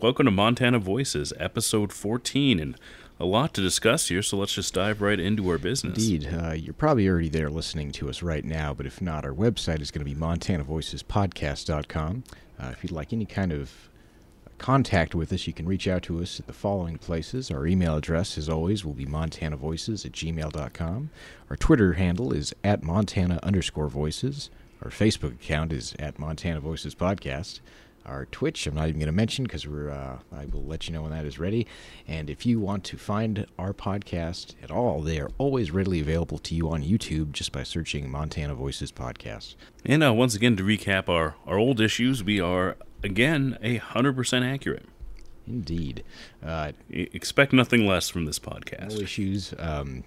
welcome to Montana Voices, episode 14, and a lot to discuss here, so let's just dive right into our business. Indeed. Uh, you're probably already there listening to us right now, but if not, our website is going to be montanavoicespodcast.com. Uh, if you'd like any kind of contact with us, you can reach out to us at the following places. Our email address, as always, will be montanavoices at gmail.com. Our Twitter handle is at montana underscore voices. Our Facebook account is at Montana Voices Podcast. Our Twitch, I'm not even going to mention because we're. Uh, I will let you know when that is ready. And if you want to find our podcast at all, they are always readily available to you on YouTube just by searching Montana Voices Podcast. And uh, once again, to recap our, our old issues, we are, again, a 100% accurate. Indeed. Uh, Expect nothing less from this podcast. no issues. Um,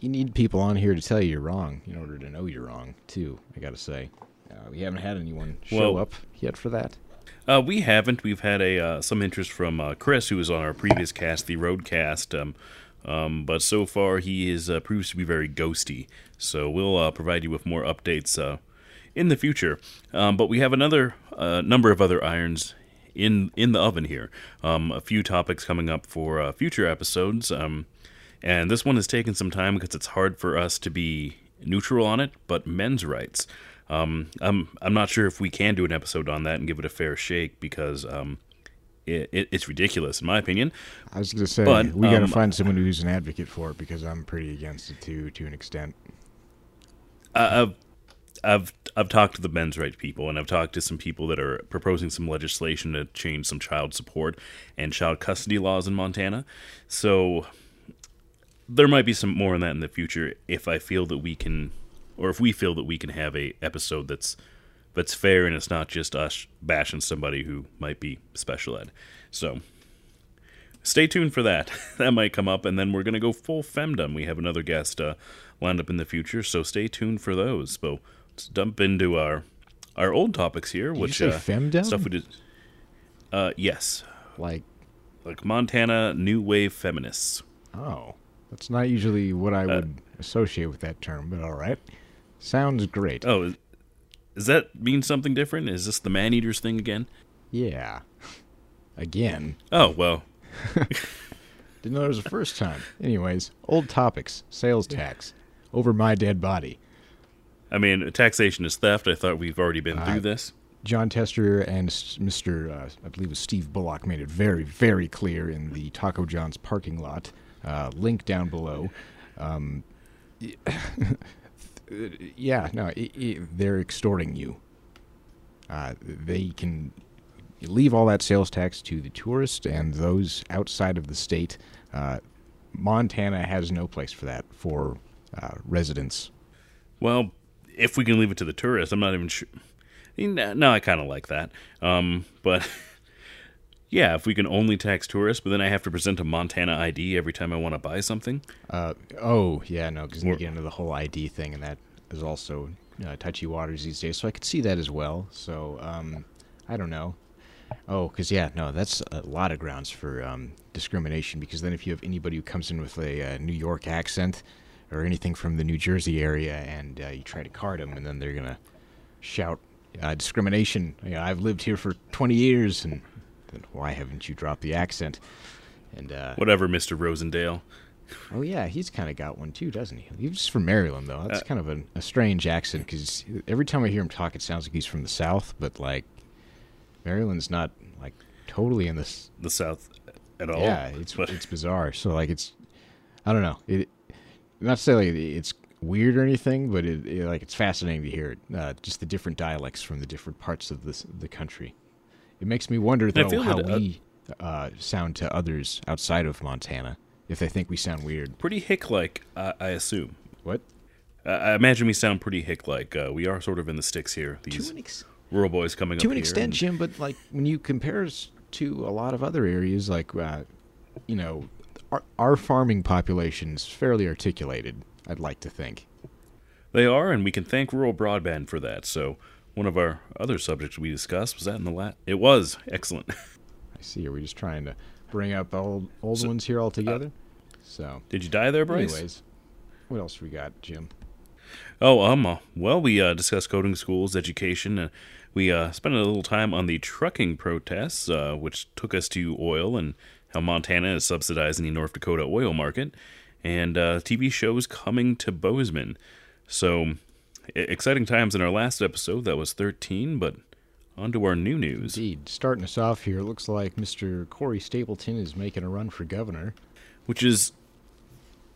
you need people on here to tell you you're wrong in order to know you're wrong, too, I got to say. Uh, we haven't had anyone show Well- up yet for that. Uh, we haven't. We've had a uh, some interest from uh, Chris, who was on our previous cast, the Roadcast. Um, um, but so far, he is uh, proves to be very ghosty. So we'll uh, provide you with more updates uh, in the future. Um, but we have another number of other irons in in the oven here. Um, a few topics coming up for future episodes. Um, and this one has taken some time because it's hard for us to be neutral on it. But men's rights. Um, I'm I'm not sure if we can do an episode on that and give it a fair shake because um, it, it, it's ridiculous in my opinion. I was going to say, But, we got to um, find someone who's an advocate for it because I'm pretty against it, too, to an extent. I- I've I've I've talked to the men's rights people and I've talked to some people that are proposing some legislation to change some child support and child custody laws in Montana. So there might be some more on that in the future if I feel that we can or if we feel that we can have a episode that's that's fair and it's not just us bashing somebody who might be special ed. So stay tuned for that. that might come up, and then we're gonna go full femdom. We have another guest uh, lined up in the future, so stay tuned for those. So let's dump into our our old topics here, you which uh, femdom? stuff we did. Uh, yes, Like, like Montana new wave feminists. oh, that's not usually what I Uh, would associate with that term, but all right. Sounds great. Oh, is, does that mean something different? Is this the man eaters thing again? Yeah. Again. Oh well, Didn't know there was a first time. Anyways, old topics. Sales tax. Over my dead body. I mean taxation is theft. I thought we've already been Uh, through this. Jon Tester and Mr. Uh, I believe it was Steve Bullock made it very, very clear in the Taco John's parking lot. Uh, link down below. Um, yeah, no, i i they're extorting you. Uh, they can leave all that sales tax to the tourist and those outside of the state. Uh, Montana has no place for that for uh, residents. Well, if we can leave it to the tourists, I'm not even sure. No, I kind of like that. Um, but yeah, if we can only tax tourists, but then I have to present a Montana ID every time I want to buy something. Uh, oh, yeah, no, because you get into the whole ID thing, and that is also uh, touchy waters these days. So I could see that as well. So um, I don't know. Oh, because yeah, no, that's a lot of grounds for um, discrimination. Because then if you have anybody who comes in with a uh, New York accent or anything from the New Jersey area, and uh, you try to card them, and then they're gonna shout uh, discrimination. You know, I've lived here for 20 years, and why haven't you dropped the accent? And uh, Whatever, Mister Rosendale. Oh yeah, he's kind of got one too, doesn't he? He's from Maryland though. That's Uh, kind of a, a strange accent because every time I hear him talk, it sounds like he's from the South, but like Maryland's not like totally in this. The South at all. Yeah, it's But- it's bizarre. So like it's, I don't know. It not necessarily it's weird or anything, but it, it like it's fascinating to hear it. Uh, just the different dialects from the different parts of this the country. It makes me wonder though how that, uh, we uh, sound to others outside of Montana if they think we sound weird. pretty hick-like, uh, I assume. What? Uh, I imagine we sound pretty hick-like. Uh, we are sort of in the sticks here. These ex- rural boys coming to an extent, Jim. But like when you compare us to a lot of other areas, like uh, you know, our, our farming population's fairly articulated. I'd like to think. They are, and we can thank rural broadband for that. So, one of our other subjects we discussed was that in the lat. It was excellent. I see. Are we just trying to bring up old old So, ones here all together? so, Did you die there, Bryce? anyways, what else we got, Jim? Oh, um, uh, well, we uh, discussed coding schools, education. and we uh, spent a little time on the trucking protests, uh, which took us to oil and how Montana is subsidizing the North Dakota oil market, and uh, TV shows coming to Bozeman. So, exciting times in our last episode. That was 13, but on to our new news. Indeed. Starting us off here, looks like Mr. Corey Stapleton is making a run for governor. Which is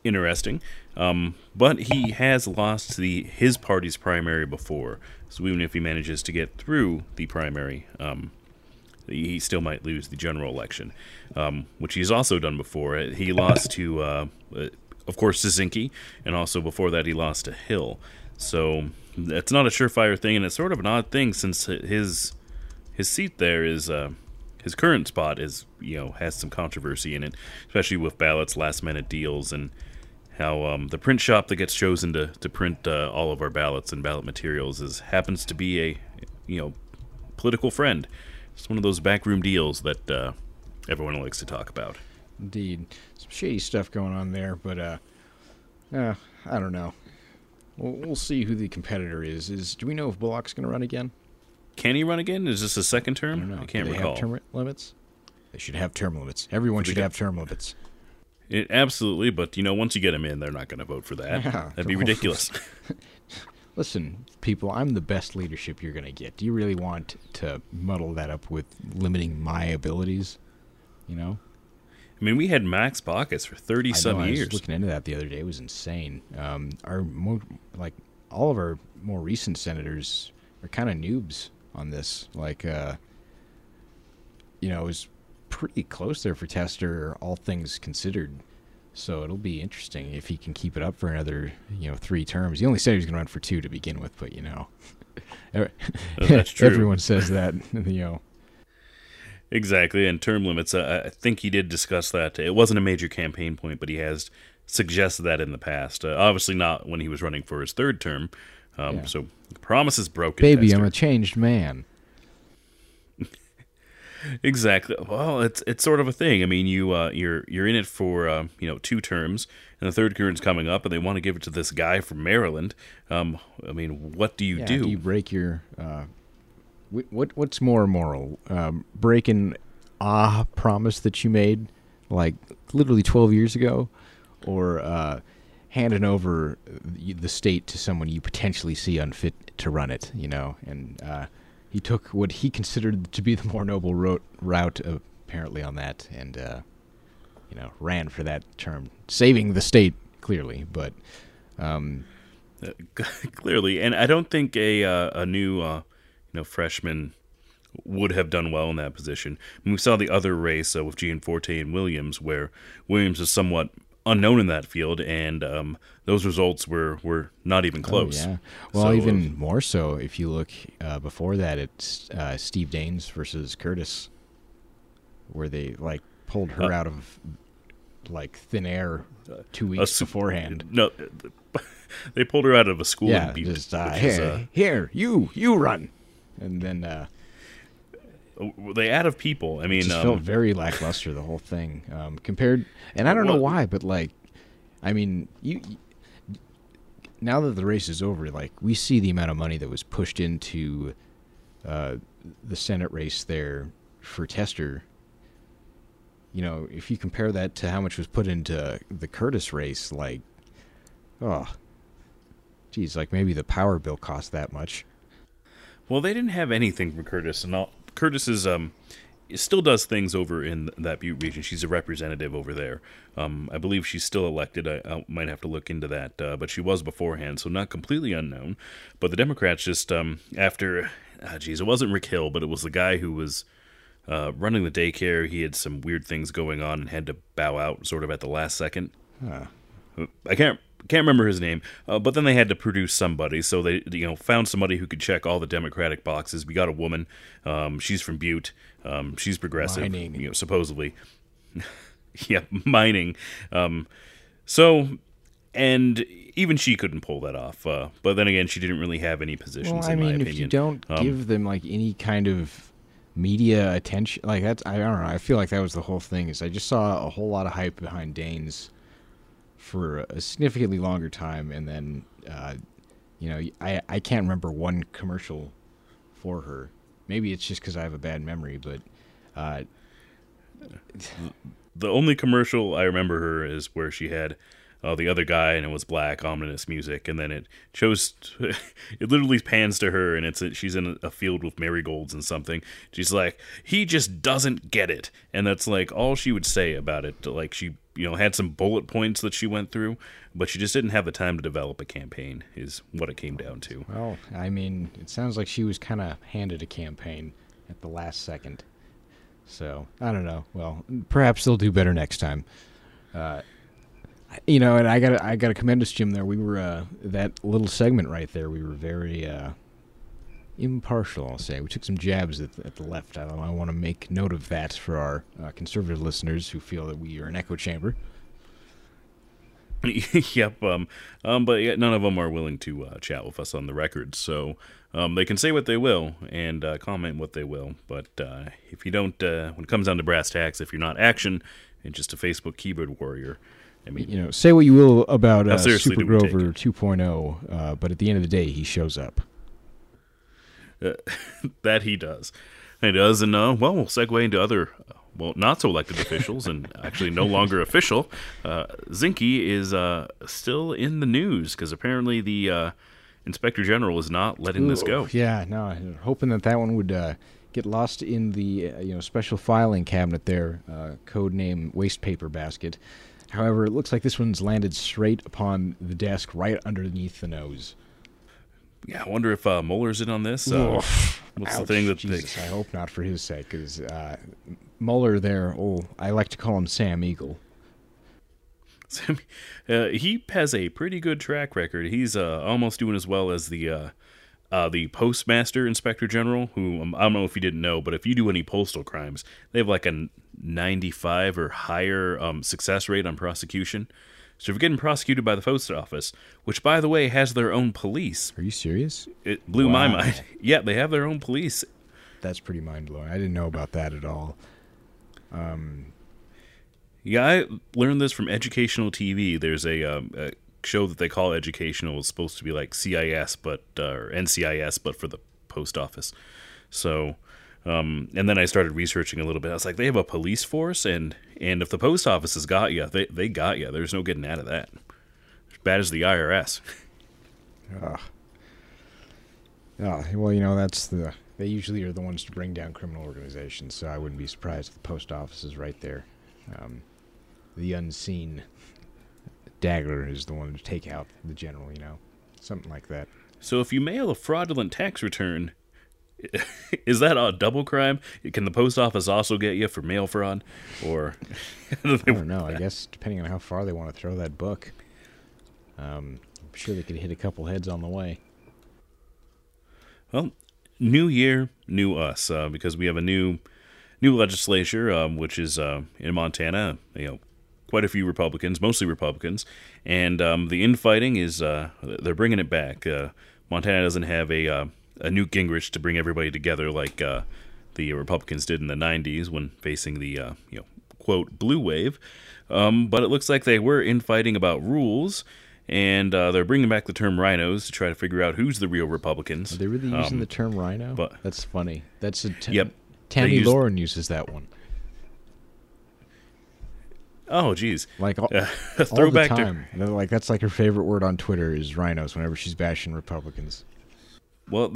interesting. Um, but he has lost the his party's primary before, so even if he manages to get through the primary, um, he still might lose the general election, um, which he's also done before. He lost to, uh, uh, of course, Ciesynski, and also before that he lost to Hill. So it's not a surefire thing, and it's sort of an odd thing since his his seat there is. Uh, his current spot is, you know, has some controversy in it, especially with ballots, last minute deals, and how um, the print shop that gets chosen to, to print uh, all of our ballots and ballot materials is happens to be a you know political friend. It's one of those backroom deals that uh, everyone likes to talk about. Indeed, some shady stuff going on there, but uh, uh I don't know. We'll, we'll see who the competitor is. Is do we know if Bullock's going to run again? Can he run again? Is this a second term? I, don't know. I can't Do they recall. Have term limits. They should have term limits. Everyone should have term limits. It, absolutely, but you know, once you get them in, they're not going to vote for that. Yeah. That'd be ridiculous. Listen, people, I'm the best leadership you're going to get. Do you really want to muddle that up with limiting my abilities? You know? I mean, we had Max Baucus for thirty some years. was looking into that the other day. It was insane. Um, our mo- like all of our more recent senators are kind of noobs on this. Like, uh, you know, it was pretty close there for Tester, all things considered. So it'll be interesting if he can keep it up for another, you know, three terms. He only said he was going to run for two to begin with, but you know, that's true. everyone says that. You know, Exactly, and term limits. Uh, I think he did discuss that. It wasn't a major campaign point, but he has suggested that in the past. Uh, obviously, not when he was running for his third term. Um, Yeah. So, promises broken. baby. I'm a changed man. Exactly. Well, it's it's sort of a thing. I mean, you uh, you're you're in it for uh, you know two terms, and the third term's coming up, and they want to give it to this guy from Maryland. Um, I mean, what do you Yeah, do? you break your uh, what what's more moral? Um, breaking a promise that you made like literally 12 years ago or uh, handing over the state to someone you potentially see unfit to run it, you know? And uh, he took what he considered to be the more noble route, route apparently on that and uh, you know, ran for that term, saving the state clearly, but um, Clearly, and I don't think a uh, a new uh, you know freshman would have done well in that position. Mean, we saw the other race uh, with Gianforte and Williams, where Williams is somewhat unknown in that field, and um, those results were were not even close. Oh, yeah. Well, So, even more so if you look uh, before that, it's uh, Steve Daines versus Curtis, where they like pulled her Uh, out of like thin air two weeks su- beforehand. No, they pulled her out of a school Yeah, in Butte, just uh, which is, here, uh, here, you, you run, and then uh, they out of people. I it mean, just um, felt very lackluster the whole thing um, compared. And I don't know why, but like, I mean, you. Now that the race is over, like we see the amount of money that was pushed into uh, the Senate race there for Tester. You know, if you compare that to how much was put into the Curtis race, like, oh, geez, like maybe the power bill cost that much. Well, they didn't have anything from Curtis, and all, Curtis is um still does things over in that Butte region. She's a representative over there. Um, I believe she's still elected. I, I might have to look into that, uh, but she was beforehand, so not completely unknown. But the Democrats just um after, ah, geez, it wasn't Rick Hill, but it was the guy who was. Uh, running the daycare, he had some weird things going on and had to bow out sort of at the last second. Huh. I can't can't remember his name, uh, but then they had to produce somebody, so they you know found somebody who could check all the Democratic boxes. We got a woman, um, she's from Butte, um, she's progressive, Mining. you know, supposedly, yeah, mining. Um, so, and even she couldn't pull that off. Uh, but then again, she didn't really have any positions. Well, I in my mean, if you don't Um, give them like any kind of media attention, like that's I don't know. I feel like that was the whole thing. Is I just saw a whole lot of hype behind Daines for a significantly longer time, and then uh, you know, I I can't remember one commercial for her. Maybe it's just because I have a bad memory, but uh, the only commercial I remember her is where she had uh, the other guy and it was black ominous music and then it shows it literally pans to her and it's a, she's in a field with marigolds and something she's like he just doesn't get it and that's like all she would say about it like she you know had some bullet points that she went through but she just didn't have the time to develop a campaign is what it came down to well i mean it sounds like she was kind of handed a campaign at the last second so i don't know well perhaps they'll do better next time uh, you know, and I got I got to commend us, Jim. There, we were uh, that little segment right there. We were very uh, impartial. I'll say we took some jabs at, at the left. I, I want to make note of that for our uh, conservative listeners who feel that we are an echo chamber. yep. Um. Um. But yet none of them are willing to uh, chat with us on the record. So um, they can say what they will and uh, comment what they will. But uh, if you don't, uh, when it comes down to brass tacks, if you're not action and just a Facebook keyboard warrior, I mean, you know, say what you will about uh, Super Grover 2.0, uh, but at the end of the day, he shows up. Uh, that he does. He does, and uh, well, we'll segue into other, well, not so elected officials, and actually no longer official. Uh, Zinke is uh, still in the news because apparently the uh, inspector general is not letting Ooh, this go. Yeah, no, hoping that that one would uh, get lost in the uh, you know special filing cabinet there, uh, code name waste paper basket. However, it looks like this one's landed straight upon the desk, right underneath the nose. Yeah, I wonder if uh, Mueller's in on this. Uh, what's Ouch, the thing that Jesus, they... I hope not for his sake, because uh, Mueller there. Oh, I like to call him Sam Eagle. Sam, uh, he has a pretty good track record. He's uh, almost doing as well as the uh, uh, the postmaster inspector general, who um, I don't know if you didn't know, but if you do any postal crimes, they have like a 95 or higher um, success rate on prosecution. So if you're getting prosecuted by the post office, which by the way has their own police. Are you serious? It blew wow. my mind. Yeah, they have their own police. That's pretty mind blowing. I didn't know about that at all. Um, yeah, I learned this from educational TV. There's a, um, a show that they call educational It's supposed to be like CIS, but uh, or NCIS, but for the post office. So, um, and then I started researching a little bit. I was like, they have a police force, and and if the post office has got you, they they got you. There's no getting out of that. As bad as the IRS. Oh. oh, well, you know that's the they usually are the ones to bring down criminal organizations. So I wouldn't be surprised if the post office is right there. Um, the unseen Dagger is the one to take out the general, you know, something like that. So if you mail a fraudulent tax return, is that a double crime? Can the post office also get you for mail fraud, or I don't know. I guess depending on how far they want to throw that book, um, I'm sure they could hit a couple heads on the way. Well, new year, new us, uh, because we have a new new legislature, um, which is uh, in Montana. You know, quite a few Republicans, mostly Republicans, and um, the infighting is uh, they're bringing it back. Uh, Montana doesn't have a uh, a Newt Gingrich to bring everybody together like uh, the Republicans did in the '90s when facing the uh, you know quote blue wave, um, but it looks like they were infighting about rules. And uh, they're bringing back the term rhinos to try to figure out who's the real Republicans. Are they really using um, the term RINO? But that's funny. That's a t- yep. Tammy Lahren uses that one. Oh, geez. Like all, uh, throwback all the time. To... Like that's like her favorite word on Twitter is rhinos. Whenever she's bashing Republicans. Well,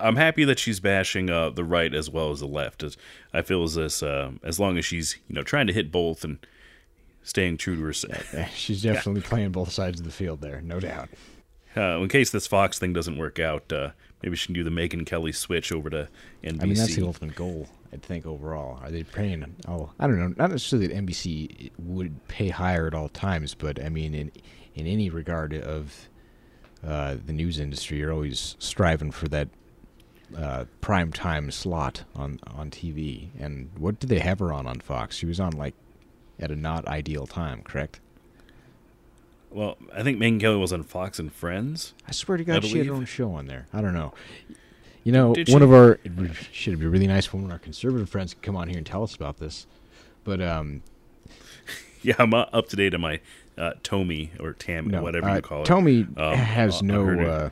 I'm happy that she's bashing uh, the right as well as the left. As I feel as this, uh, as long as she's you know trying to hit both and staying true to herself. She's definitely yeah. playing both sides of the field there, no doubt. Uh, in case this Fox thing doesn't work out, uh, maybe she can do the Megyn Kelly switch over to NBC. I mean, that's the ultimate goal. I think overall, are they paying? Oh, I don't know. Not necessarily that NBC would pay higher at all times, but I mean, in in any regard of uh, the news industry, you're always striving for that uh, prime time slot on on TV. And what did they have her on on Fox? She was on like at a not ideal time, correct? Well, I think Megyn Kelly was on Fox and Friends. I swear to God, she had her own show on there. I don't know. You know, Did one she? of our should be really nice when our conservative friends could come on here and tell us about this. But um, yeah, I'm up to date on my uh, Tomi or Tam, no, whatever uh, you call it. Tomi um, has uh, no uh,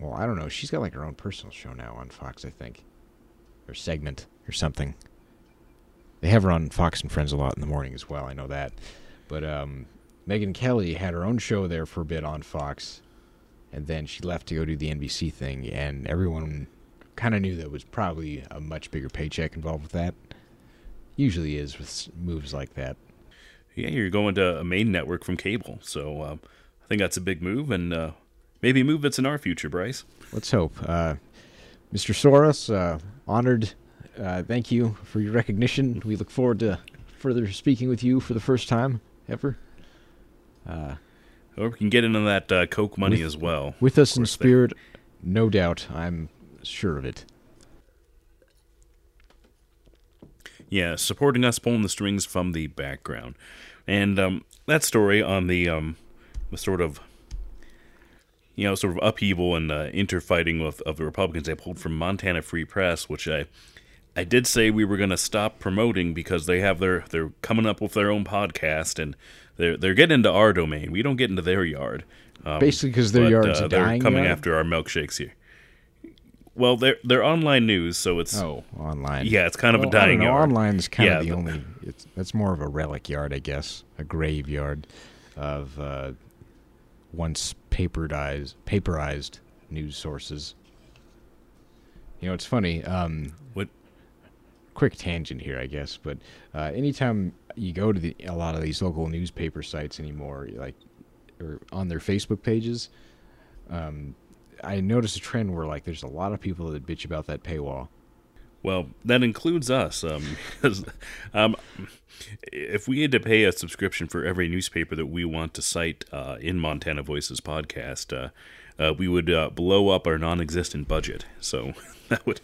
well, I don't know. She's got like her own personal show now on Fox, I think, or segment or something. They have her on Fox and Friends a lot in the morning as well. I know that, but um, Megyn Kelly had her own show there for a bit on Fox, and then she left to go do the NBC thing, and everyone kind of knew that was probably a much bigger paycheck involved with that. Usually is with moves like that. Yeah, you're going to a main network from cable, so uh, I think that's a big move, and uh, maybe a move that's in our future, Bryce. Let's hope. Uh, Mr. Soros, uh, honored. Uh, thank you for your recognition. We look forward to further speaking with you for the first time ever. Uh, or we can get into that uh, Koch money with, as well. With us in spirit, no doubt. I'm sure of it. Yeah, supporting us, pulling the strings from the background, and um, that story on the um, the sort of you know, sort of upheaval and uh, interfighting of, of the Republicans I pulled from Montana Free Press, which I I did say we were going to stop promoting because they have their they're coming up with their own podcast and they're they're getting into our domain. We don't get into their yard. Um, Basically, because their yard's uh, they're coming yard? after our milkshakes here. Well, they're they're online news, so it's oh online. Yeah, it's kind well, of a dying know. Online's kind yeah, of the only. It's that's more of a relic yard, I guess, a graveyard of uh, once paperized paperized news sources. You know, it's funny. Um, what? Quick tangent here, I guess, but uh, anytime you go to the, a lot of these local newspaper sites anymore, like or on their Facebook pages, um, I noticed a trend where like there's a lot of people that bitch about that paywall. Well, that includes us, um, um, if we had to pay a subscription for every newspaper that we want to cite uh, in Montana Voices podcast, uh, uh, we would uh, blow up our non-existent budget. So that would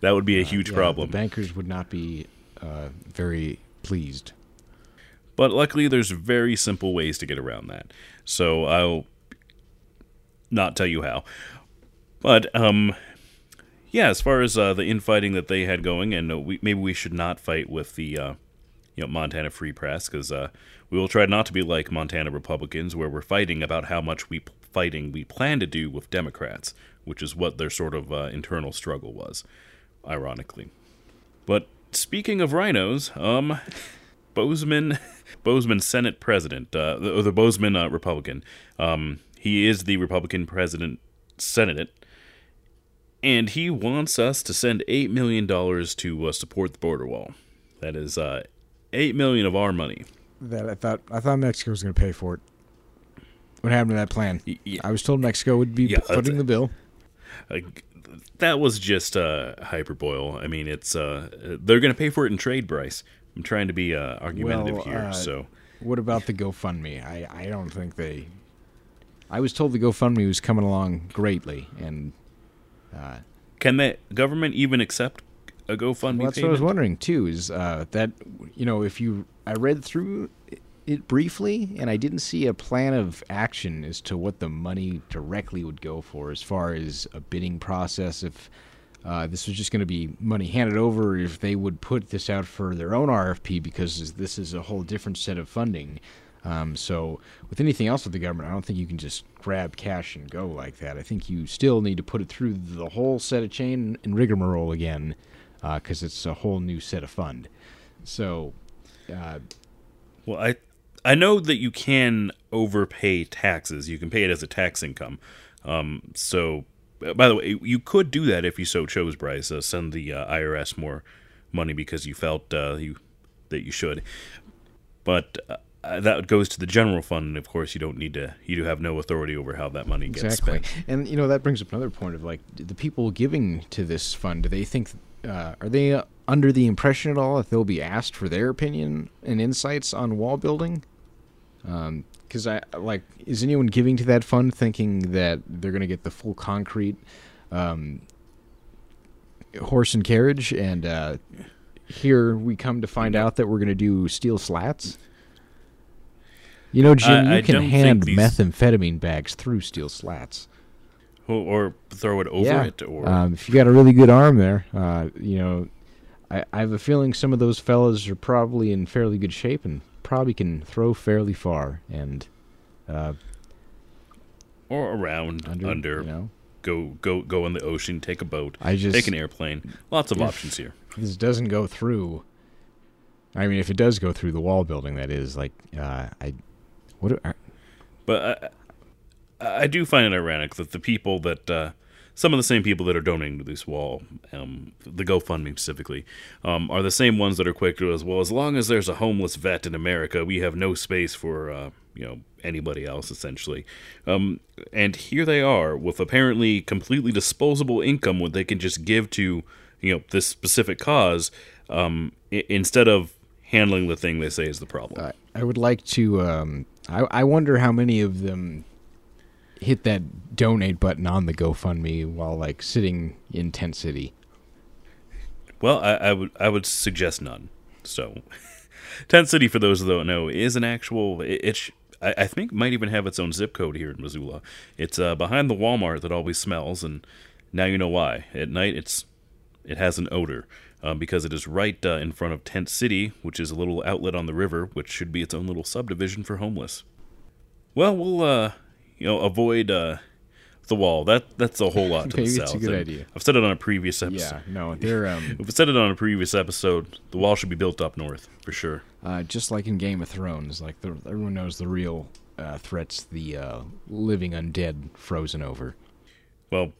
that would be a uh, huge yeah, problem. bankers would not be uh, very pleased. But luckily, there's very simple ways to get around that. So I'll not tell you how. But um, yeah, as far as uh, the infighting that they had going, and uh, we, maybe we should not fight with the uh, you know Montana Free Press because uh, we will try not to be like Montana Republicans, where we're fighting about how much we fighting we plan to do with Democrats, which is what their sort of uh, internal struggle was, ironically. But speaking of rhinos, um, Bozeman, Boozman Senate President, uh, the, the Boozman uh, Republican, um, he is the Republican President Senate and he wants us to send eight million dollars to uh, support the border wall. That is uh, eight million of our money. That I thought I thought Mexico was going to pay for it. What happened to that plan? Yeah. I was told Mexico would be yeah, footing the bill. Uh, that was just uh, hyperbole. I mean, it's uh, they're going to pay for it in trade, Bryce. I'm trying to be uh, argumentative well, here. Uh, so, what about the GoFundMe? I I don't think they. I was told the GoFundMe was coming along greatly, and uh, Can the government even accept a GoFundMe? Well, that's payment? what I was wondering too. Is uh, that you know if you I read through it briefly and I didn't see a plan of action as to what the money directly would go for as far as a bidding process if uh, this was just going to be money handed over if they would put this out for their own RFP because this is a whole different set of funding um, so with anything else with the government, I don't think you can just grab cash and go like that. I think you still need to put it through the whole set of chain and rigmarole again because uh, it's a whole new set of fund. So, uh, well, I I know that you can overpay taxes. You can pay it as a tax income. Um, so, uh, by the way, you could do that if you so chose, Bryce. Uh, send the uh, IRS more money because you felt uh, you that you should. But uh, that goes to the general fund, and of course, you don't need to. You do have no authority over how that money gets exactly. spent. And you know that brings up another point of like the people giving to this fund. Do they think uh, are they under the impression at all that they'll be asked for their opinion and insights on wall building? Because um, I like, is anyone giving to that fund thinking that they're going to get the full concrete um, horse and carriage? And uh, here we come to find out that we're going to do steel slats. You know, Jim, you can hand these... methamphetamine bags through steel slats. Or, or throw it over yeah. it, or um, if you got a really good arm there, uh, you know, I, I have a feeling some of those fellas are probably in fairly good shape and probably can throw fairly far and uh, or around under, under you know go go go in the ocean, take a boat, I just take an airplane. Lots of options here. this doesn't go through. I mean, if it does go through the wall building, that is like, uh, I, what? do- But I, I do find it ironic that the people that uh, some of the same people that are donating to this wall, um, the GoFundMe specifically, um, are the same ones that are quick to as well. As long as there's a homeless vet in America, we have no space for uh, you know anybody else essentially. Um, and here they are with apparently completely disposable income, what they can just give to you know this specific cause um, I- instead of handling the thing they say is the problem. I, I would like to. I, I wonder how many of them hit that donate button on the GoFundMe while like sitting in Tent City. Well, I, I would I would suggest none. So, Tent City, for those that don't know, is an actual. It, it sh- I, I think might even have its own zip code here in Missoula. It's uh, behind the Walmart that always smells, and now you know why. At night, it's it has an odor uh, because it is right uh, in front of Tent City, which is a little outlet on the river, which should be its own little subdivision for homeless. Well, we'll uh, you know avoid uh, the wall. That that's a whole lot to Maybe the it's a south. good and idea. I've said it on a previous episode. Yeah, no, they're um, If we said it on a previous episode, the wall should be built up north for sure. uh, just like in Game of Thrones. Like the, everyone knows the real uh, threats: the uh, living undead frozen over. Well,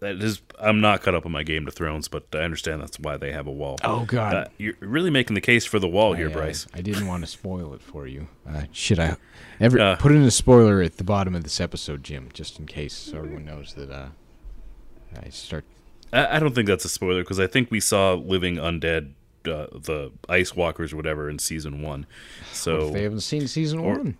that is. I'm not caught up on my Game of Thrones, but I understand that's why they have a wall. Oh God, Uh, you're really making the case for the wall here, I, uh, Bryce. I didn't want to spoil it for you. Uh, should I ever Uh, put in a spoiler at the bottom of this episode, Jim, just in case so everyone knows that uh, I start. I, I don't think that's a spoiler because I think we saw living undead, uh, the Ice Walkers or whatever, in season one. So, they haven't seen season or- one.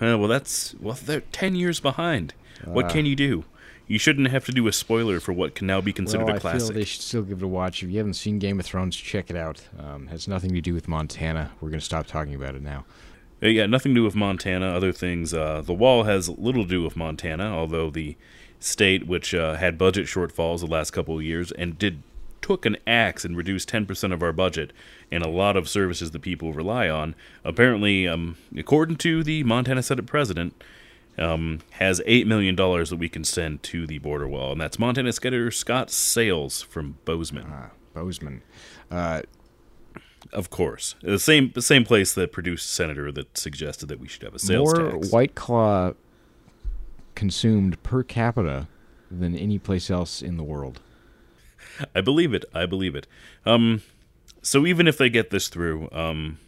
uh, well, that's well, they're ten years behind. what Ah. can you do? You shouldn't have to do a spoiler for what can now be considered well, a I feel classic. they should still give it a watch. If you haven't seen Game of Thrones, check it out. Um, has nothing to do with Montana. We're going to stop talking about it now. Uh, yeah, nothing to do with Montana. Other things. Uh, the wall has little to do with Montana, although the state, which uh, had budget shortfalls the last couple of years and did took an axe and reduced 10% of our budget and a lot of services that people rely on, apparently, um, according to the Montana Senate president, um, has $8 million that we can send to the border wall. And that's Montana Senator Scott Sales from Bozeman. Ah, Bozeman. Uh, Of course. The same the same place that produced Senator that suggested that we should have a sales more tax. White Claw consumed per capita than any place else in the world. I believe it. I believe it. Um, so even if they get this through, um,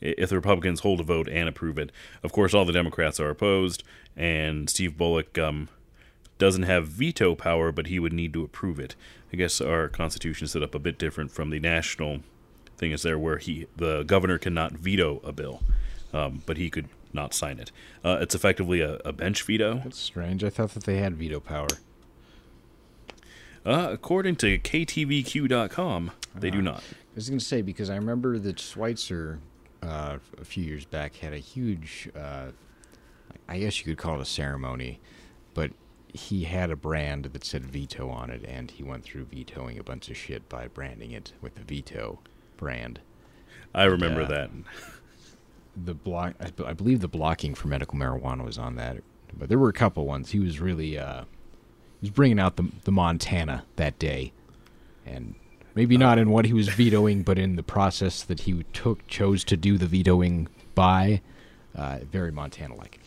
if the Republicans hold a vote and approve it, of course all the Democrats are opposed, and Steve Bullock um, doesn't have veto power, but he would need to approve it. I guess our Constitution is set up a bit different from the national thing is there, where he the governor cannot veto a bill, um, but he could not sign it. Uh, it's effectively a, a bench veto. That's strange. I thought that they had veto power. Uh, according to KTVQ.com, they do not. I was going to say because I remember that Schweitzer uh, a few years back had a huge, uh, I guess you could call it a ceremony, but he had a brand that said veto on it, and he went through vetoing a bunch of shit by branding it with the veto brand. I remember Yeah. that. The block, I, I believe the blocking for medical marijuana was on that, but there were a couple ones. He was really, uh, he was bringing out the the Montana that day, and maybe not in what he was vetoing, but in the process that he took chose to do the vetoing by. Uh, very Montana like.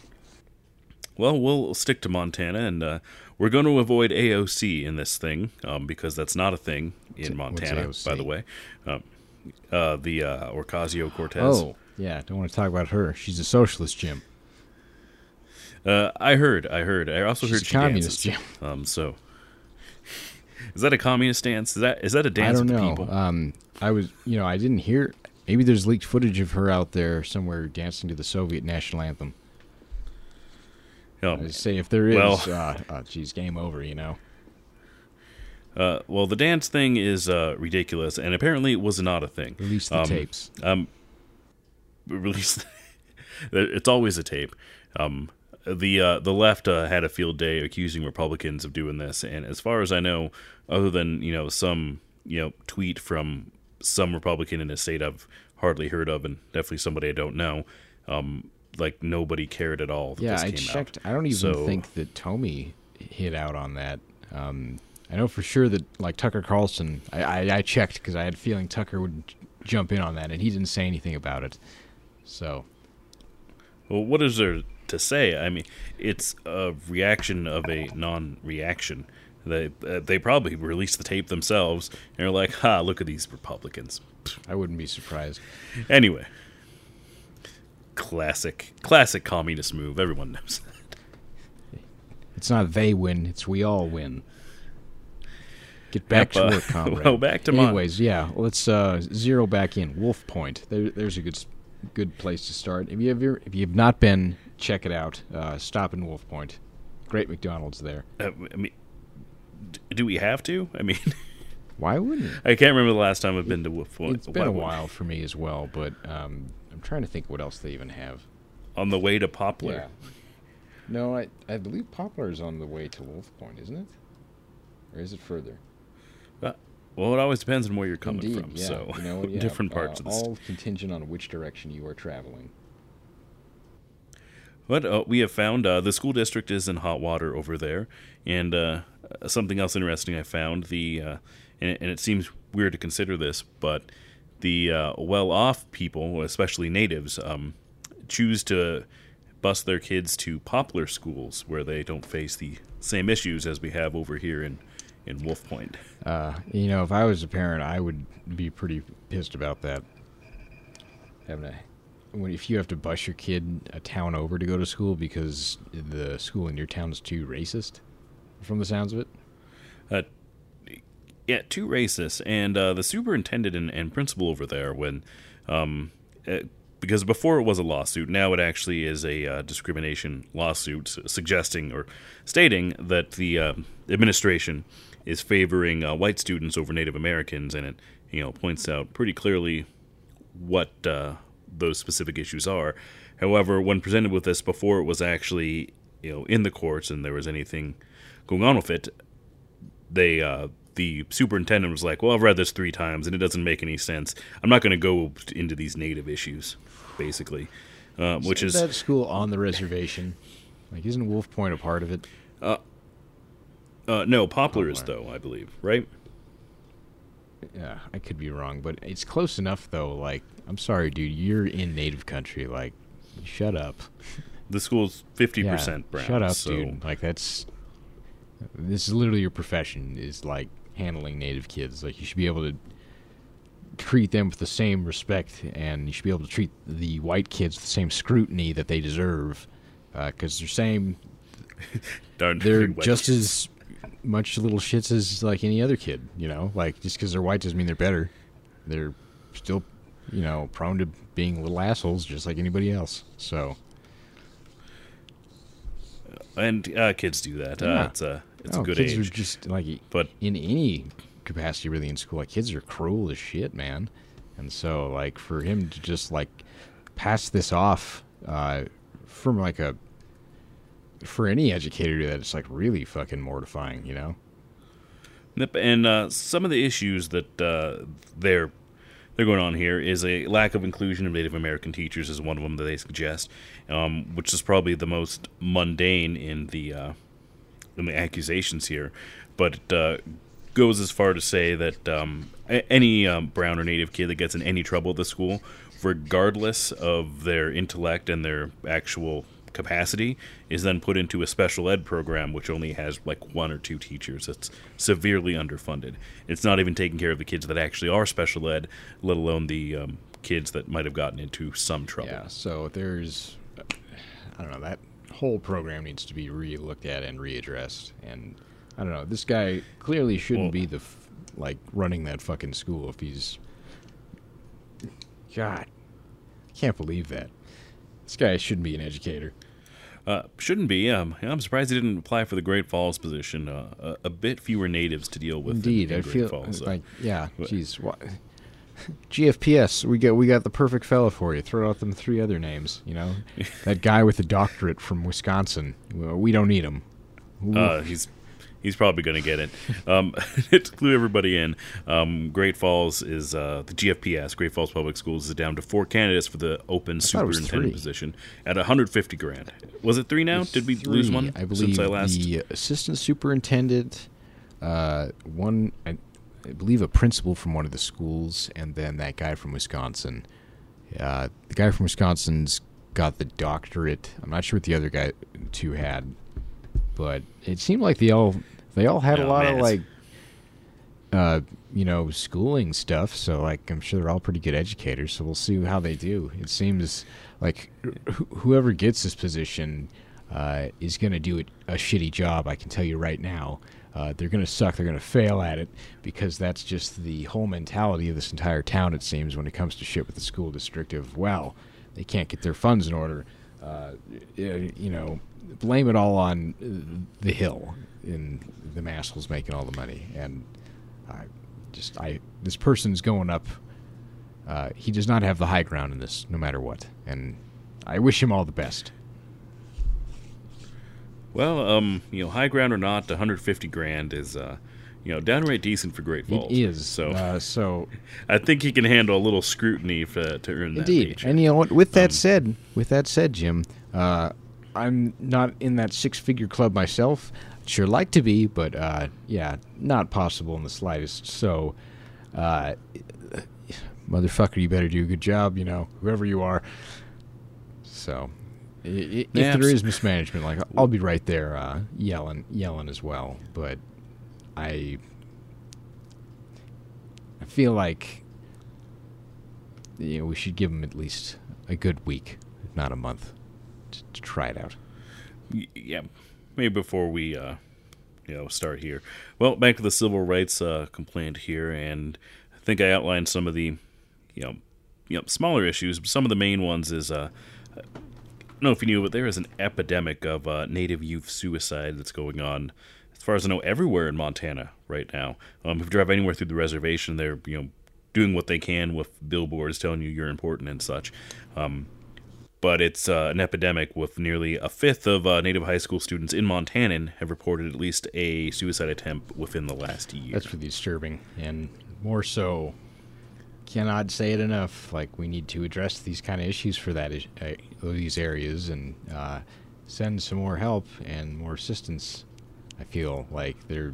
Well, we'll stick to Montana, and uh, we're going to avoid AOC in this thing um, because that's not a thing in What's Montana, by the way. Um, uh, the uh, Ocasio Cortez. Oh, yeah. Don't want to talk about her. She's a socialist, Jim. Uh, I heard. I heard. I also heard She's heard a she communist, dances. Um, so, is that a communist dance? Is that is that a dance I don't the know. people? Um, I was, you know, I didn't hear. Maybe there's leaked footage of her out there somewhere dancing to the Soviet national anthem. Um, I say if there is, well- uh, uh, geez, game over. You know. uh, well, the dance thing is uh, ridiculous, and apparently it was not a thing. Release the Um, tapes. um release it's always a tape um the uh the left uh, had a field day accusing republicans of doing this and as far as i know other than you know some you know tweet from some republican in a state i've hardly heard of and definitely somebody i don't know um like nobody cared at all that Yeah, this I checked. out I don't even So- think that Tomi hit out on that. Um, I know for sure that like Tucker Carlson, I, I, I checked because I had a feeling Tucker would jump in on that, and he didn't say anything about it. So Well, what is there to say? I mean, it's a reaction of a non-reaction. They uh, they probably released the tape themselves and are like, "Ha, look at these Republicans." I wouldn't be surprised. Anyway, classic classic communist move. Everyone knows that. It's not they win; it's we all win. Get back Yep, uh, to work, comrade. well, back to Mon- Anyways, yeah, let's uh, zero back in. Wolf Point. There, there's a good, good place to start. If you ever, if you've not been, check it out. Uh, stop in Wolf Point. Great McDonald's there. Uh, I mean, do we have to? I mean, Why wouldn't? I can't remember the last time I've been to Wolf Point. It's been Why a while for me as well, but um, I'm trying to think what else they even have. On the way to Poplar. No, I I believe Poplar is on the way to Wolf Point, isn't it? Or is it further? Well, it always depends on where you're coming Indeed, from. yeah. So, you know, yeah, different uh, parts of the state. all contingent on which direction you are traveling. But uh, we have found uh, the school district is in hot water over there, and uh, something else interesting I found the uh, and, and it seems weird to consider this, but the uh, well-off people, especially natives, um, choose to bus their kids to poplar schools where they don't face the same issues as we have over here in in Wolf Point. Uh, you know, if I was a parent, I would be pretty pissed about that. Having a, when if you have to bus your kid a town over to go to school because the school in your town is too racist, from the sounds of it. Uh, yeah, too racist. And uh, the superintendent and, and principal over there, when um, uh, because before it was a lawsuit, now it actually is a uh, discrimination lawsuit, suggesting or stating that the uh, administration is favoring uh, white students over Native Americans, and it you know points out pretty clearly what uh, those specific issues are. However, when presented with this before it was actually you know in the courts and there was anything going on with it, they uh, the superintendent was like, "Well, I've read this three times and it doesn't make any sense. I'm not going to go into these native issues, basically." Uh, which is that school on the reservation. Like, isn't Wolf Point a part of it? uh, Uh, no Poplar is though, I believe, right? Yeah, I could be wrong, but it's close enough though. Like, I'm sorry, dude, you're in native country. Like, shut up. The school's fifty Yeah, percent brown. Shut up, so dude. Like that's this is literally your profession is like handling native kids. Like you should be able to treat them with the same respect, and you should be able to treat the white kids with the same scrutiny that they deserve, uh, because they're same. They're just as much little shits as like any other kid. You know, like just because they're white doesn't mean they're better. They're still, you know, prone to being little assholes just like anybody else. So and uh, kids do that. Uh, it's a it's no, a good kids age, are just like but in any capacity really in school like kids are cruel as shit man and so like for him to just like pass this off uh from like a for any educator that it's like really fucking mortifying you know? Yep, and uh, some of the issues that uh, they're they're going on here is a lack of inclusion of Native American teachers is one of them that they suggest, um, which is probably the most mundane in the uh, in the accusations here, but it uh, goes as far to say that um, any um, brown or Native kid that gets in any trouble at the school, regardless of their intellect and their actual capacity is then put into a special ed program which only has like one or two teachers. It's severely underfunded. It's not even taking care of the kids that actually are special ed let alone the um, kids that might have gotten into some trouble. Yeah so there's i don't know that whole program needs to be re-looked at and readdressed. And i don't know this guy clearly shouldn't Well- be the f- like running that fucking school if he's god i can't believe that this guy shouldn't be an educator Uh, shouldn't be. Um, I'm surprised he didn't apply for the Great Falls position. Uh, a, a bit fewer natives to deal with. Indeed, in I Great feel Falls, so. like yeah. Jeez, what? GFPS, we got we got the perfect fellow for you. Throw out them three other names. You know, that guy with the doctorate from Wisconsin. We don't need him. Ooh. Uh, he's he's probably going to get it. Um, to clue everybody in, um, Great Falls is uh, the GFPS, Great Falls Public Schools, is down to four candidates for the open superintendent position at 150 grand. Was it three now? Did we lose one I believe since I last? the assistant superintendent, uh, one, I, I believe, a principal from one of the schools, and then that guy from Wisconsin. Uh, the guy from Wisconsin's got the doctorate. I'm not sure what the other guy two had, but it seemed like they all they all had a Oh, lot man, of like, uh, you know, schooling stuff. So like, I'm sure they're all pretty good educators. So we'll see how they do. It seems like wh- whoever gets this position uh, is going to do it a shitty job. I can tell you right now. Uh, they're going to suck. They're going to fail at it because that's just the whole mentality of this entire town. It seems when it comes to shit with the school district of well, they can't get their funds in order. Uh, you know, blame it all on uh, the hill and the assholes making all the money. And I just I this person's going up. Uh, he does not have the high ground in this, no matter what. And I wish him all the best. Well, um, you know, high ground or not, 150 grand is, uh, you know, downright decent for Great Falls. It is So Uh, so I think he can handle a little scrutiny for, to earn that Indeed, and you know what? With that Um, said, with that said, Jim, uh, I'm not in that six-figure club myself. I'd sure like to be, but uh, yeah, not possible in the slightest. So, uh, motherfucker, you better do a good job. You know, whoever you are. So, i- i- if Yeah, there is mismanagement, like I'll be right there uh, yelling, yelling as well. But I, I feel like you know, we should give them at least a good week, if not a month, to, try it out. Yeah, maybe before we, uh, you know, start here. Well, back to the civil rights uh, complaint here, and I think I outlined some of the, you know, you know, smaller issues. But some of the main ones is, uh, I don't know if you knew, but there is an epidemic of uh, Native youth suicide that's going on. As far as I know, everywhere in Montana right now. Um, if you drive anywhere through the reservation, they're you know doing what they can with billboards telling you you're important and such. Um, but it's uh, an epidemic with nearly a fifth of uh, Native high school students in Montana have reported at least a suicide attempt within the last year. That's really disturbing, and more so, cannot say it enough. Like we need to address these kind of issues for that is- uh, these areas and uh, send some more help and more assistance. I feel like they're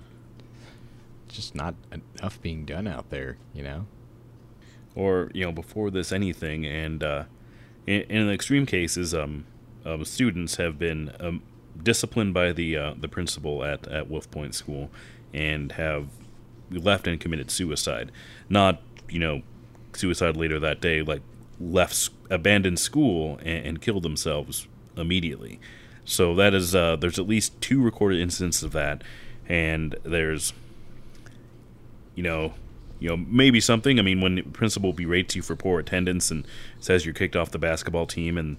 just not enough being done out there. You know. or you know before this anything and in, in extreme cases um, um, students have been um, disciplined by the uh, the principal at, at Wolf Point School and have left and committed suicide. Not you know suicide later that day like left abandoned school and, and killed themselves immediately. So that is uh, there's at least two recorded incidents of that. And there's you know, you know, maybe something. I mean, when the principal berates you for poor attendance and says you're kicked off the basketball team, and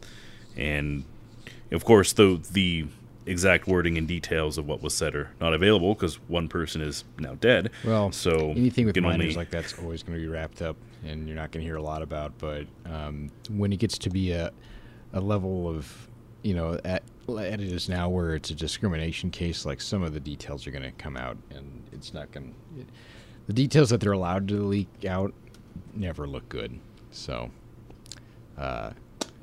and of course, the the exact wording and details of what was said are not available because one person is now dead. Well, so anything with minors only- like that's always going to be wrapped up, and you're not going to hear a lot about. But um, when it gets to be a a level of, you know, at, at it is now where it's a discrimination case, like some of the details are going to come out, and it's not going. to... The details that they're allowed to leak out never look good. So, uh,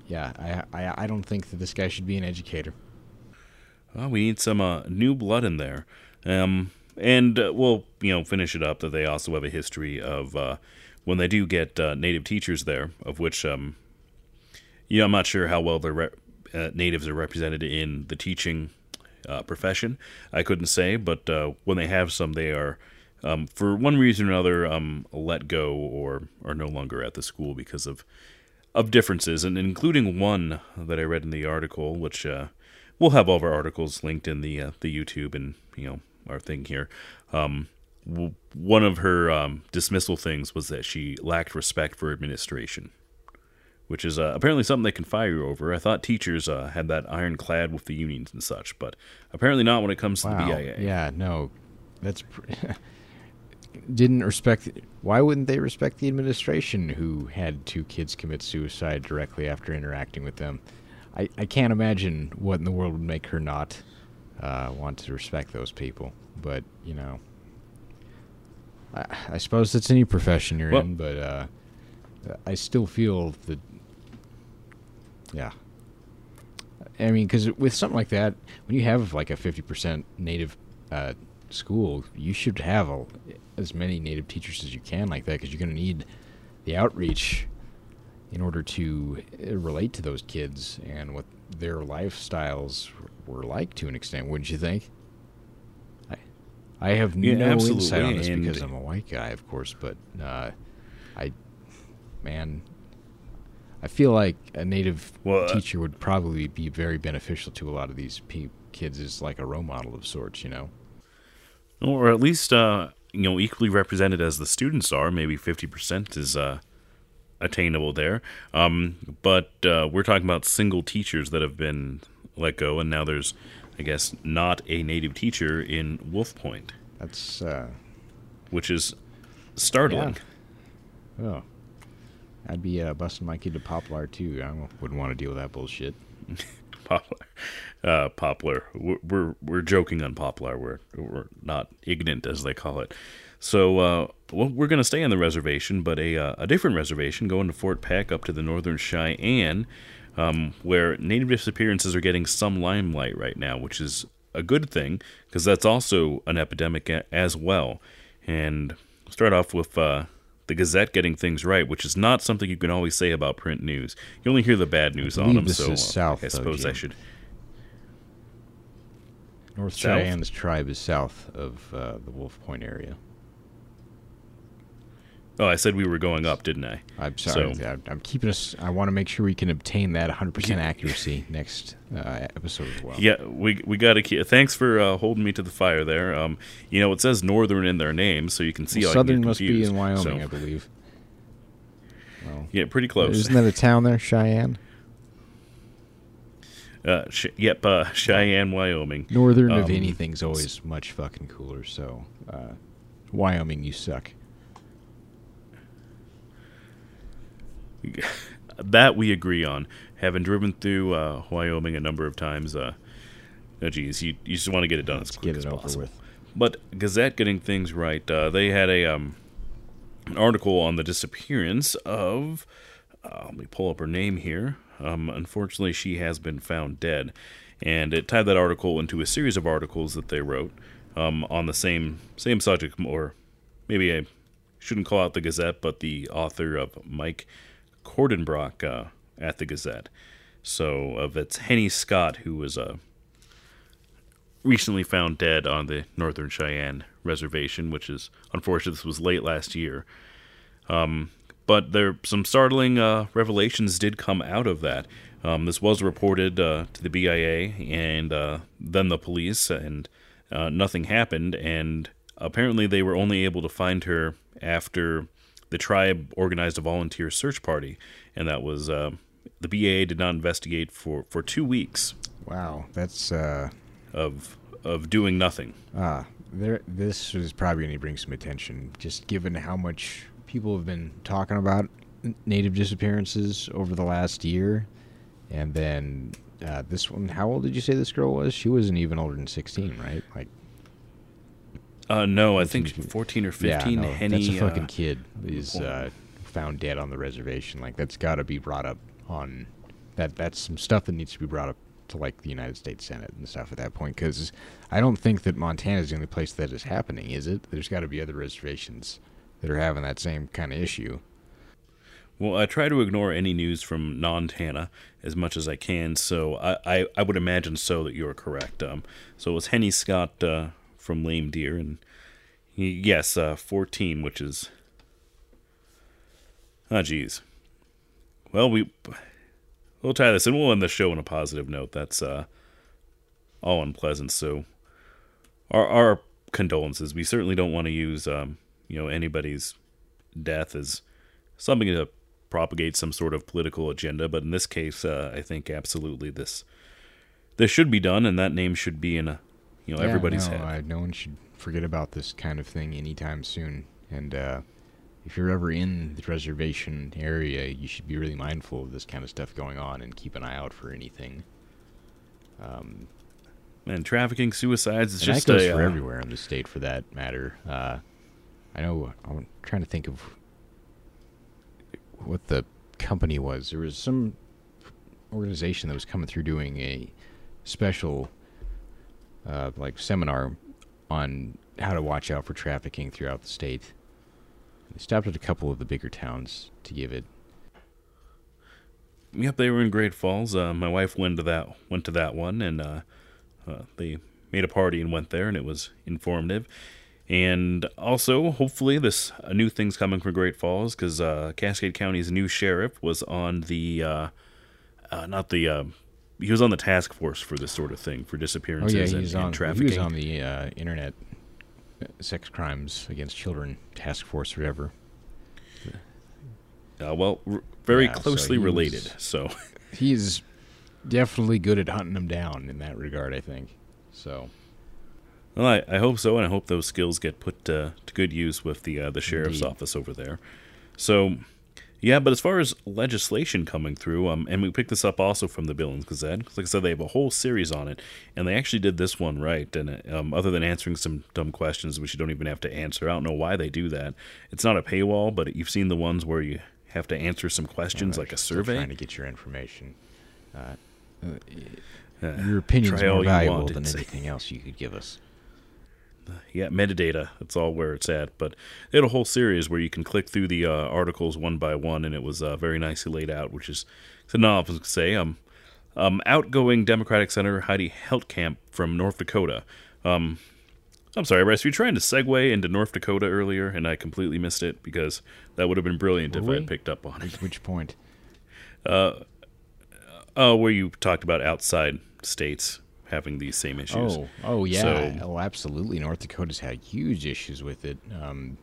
yeah, I, I I don't think that this guy should be an educator. Well, we need some uh, new blood in there. Um, and uh, we'll, you know, finish it up that they also have a history of uh, when they do get uh, native teachers there, of which, um, you know, I'm not sure how well the re- uh, natives are represented in the teaching uh, profession. I couldn't say, but uh, when they have some, they are, um, for one reason or another, um, let go or are no longer at the school because of of differences, and including one that I read in the article, which uh, we'll have all of our articles linked in the uh, the YouTube and you know our thing here. Um, w- one of her um, dismissal things was that she lacked respect for administration, which is uh, apparently something they can fire you over. I thought teachers uh, had that ironclad with the unions and such, but apparently not when it comes to the BIA. Yeah, no, that's pr- didn't respect. Why wouldn't they respect the administration who had two kids commit suicide directly after interacting with them? I, I can't imagine what in the world would make her not uh, want to respect those people. But you know, I, I suppose it's any profession you're Well- in. But uh, I still feel that, yeah. I mean, because with something like that, when you have like a fifty percent native uh, school, you should have a, as many native teachers as you can like that because you're going to need the outreach in order to uh, relate to those kids and what their lifestyles were like to an extent, wouldn't you think? I, I have Yeah, no absolutely, insight on this because I'm a white guy, of course, but uh, I, man, I feel like a native Well, uh, teacher would probably be very beneficial to a lot of these pe- kids as like a role model of sorts, you know? or at least uh, you know equally represented as the students are. Maybe fifty percent is uh, attainable there. Um, but uh, we're talking about single teachers that have been let go, and now there's, I guess, not a native teacher in Wolf Point, That's, uh, which is startling. Yeah. oh. I'd be uh, busting my kid to Poplar too. I wouldn't want to deal with that bullshit. Poplar, uh, Poplar. We're, we're we're joking on Poplar. We're we're not ignorant as they call it. So uh, well, we're going to stay on the reservation, but a uh, a different reservation, going to Fort Peck up to the northern Cheyenne, um, where native disappearances are getting some limelight right now, which is a good thing because that's also an epidemic as well. And start off with uh, the Gazette getting things right, which is not something you can always say about print news. You only hear the bad news on them. this so is uh, south, I though, suppose I should. North South? Cheyenne's tribe is south of uh, the Wolf Point area. Oh, I said we were going up, didn't I? I'm sorry. So- I- I'm keeping us. I want to make sure we can obtain that 100% accuracy next uh, episode as well. Yeah, we we got to keep. Thanks for uh, holding me to the fire there. Um, you know, it says northern in their name, so you can see. Well, how I can Southern must be in Wyoming, So, I believe. Well, yeah, pretty close. isn't that a town there, Cheyenne? Uh, sh- yep, uh, Cheyenne, Wyoming. Northern of Um, anything's always much fucking cooler. So, uh, Wyoming, you suck. That we agree on. Having driven through uh, Wyoming a number of times, uh, oh geez, you, you just want to get it done as Let's quick get as it over possible. with. But Gazette getting things right. Uh, they had a um, an article on the disappearance of. Uh, let me pull up her name here. Um, unfortunately, she has been found dead, and it tied that article into a series of articles that they wrote um, on the same same subject, or maybe I shouldn't call out the Gazette, but the author of Mike Cordenbrock uh, at the Gazette. So of it's Henny Scott, who was uh, recently found dead on the Northern Cheyenne Reservation, which is unfortunate. This was late last year. Um, but there some startling uh, revelations did come out of that. Um, this was reported uh, to the BIA and uh, then the police, and uh, nothing happened. And apparently, they were only able to find her after the tribe organized a volunteer search party, and that was uh, the BIA did not investigate for, for two weeks Wow, that's uh, of of doing nothing. Ah, there. This is probably going to bring some attention, just given how much people have been talking about native disappearances over the last year, and then uh, this one. How old did you say this girl was? She wasn't even older than sixteen, right? Like, Uh, no, I think 14, 14 or 15. yeah, no, Henny, that's a fucking uh, kid is oh. uh, found dead on the reservation. Like, that's got to be brought up on that. That's some stuff that needs to be brought up to like the United States Senate and stuff at that point. Because I don't think that Montana is the only place that is happening, is it? There's got to be other reservations that are having that same kind of issue. Well, I try to ignore any news from non-Tana as much as I can, so I, I, I would imagine so that you're correct. Um, so it was Henny Scott uh, from Lame Deer, and yes, uh, 14, which is ah, geez. Well, we we'll tie this, and we'll end the show on a positive note. That's uh, all unpleasant. So, our our condolences. We certainly don't want to use um, you know anybody's death as something to propagate some sort of political agenda, but in this case, uh, I think absolutely this this should be done, and that name should be in a you know Yeah, everybody's no, head. I, no one should forget about this kind of thing anytime soon. And uh, if you're ever in the reservation area, you should be really mindful of this kind of stuff going on and keep an eye out for anything. Um, And trafficking, suicides, it's just goes a, for uh, everywhere in the state, for that matter. Uh, I know. I'm trying to think of what the company was. There was some organization that was coming through doing a special, uh, like seminar on how to watch out for trafficking throughout the state. They stopped at a couple of the bigger towns to give it. Yep, they were in Great Falls. Uh, my wife went to that went to that one, and uh, uh, they made a party and went there, and it was informative. And also, hopefully, this a new thing's coming from Great Falls because uh, Cascade County's new sheriff was on the uh, uh, not the he was on the task force for this sort of thing for disappearances oh yeah, and, and on. trafficking. He was on the uh, internet uh, sex crimes against children task force, or whatever. Uh, well, r- very Yeah, so closely was- related. So, He's definitely good at hunting them down in that regard. I think. So well, I, I hope so, and I hope those skills get put uh, to good use with the uh, the sheriff's Indeed. office over there. So, yeah, but as far as legislation coming through, um, and we picked this up also from the Billings Gazette. Like I said, they have a whole series on it, and they actually did this one right. And um, other than answering some dumb questions which you don't even have to answer, I don't know why they do that. It's not a paywall, but you've seen the ones where you have to answer some questions like a survey. trying to get your information. Uh, Uh, your opinion's more valuable than anything else you could give us. Yeah, metadata. That's all where it's at. But they had a whole series where you can click through the uh, articles one by one, and it was uh, very nicely laid out, which is to not say. Um, um, outgoing Democratic Senator Heidi Heitkamp from North Dakota. Um, I'm sorry, Bryce. You were trying to segue into North Dakota earlier, and I completely missed it because that would have been brilliant if Were I had picked up on it. Which, point? Oh, where you talked about outside states having these same issues. Oh, oh yeah. So- oh, absolutely. North Dakota's had huge issues with it. Um,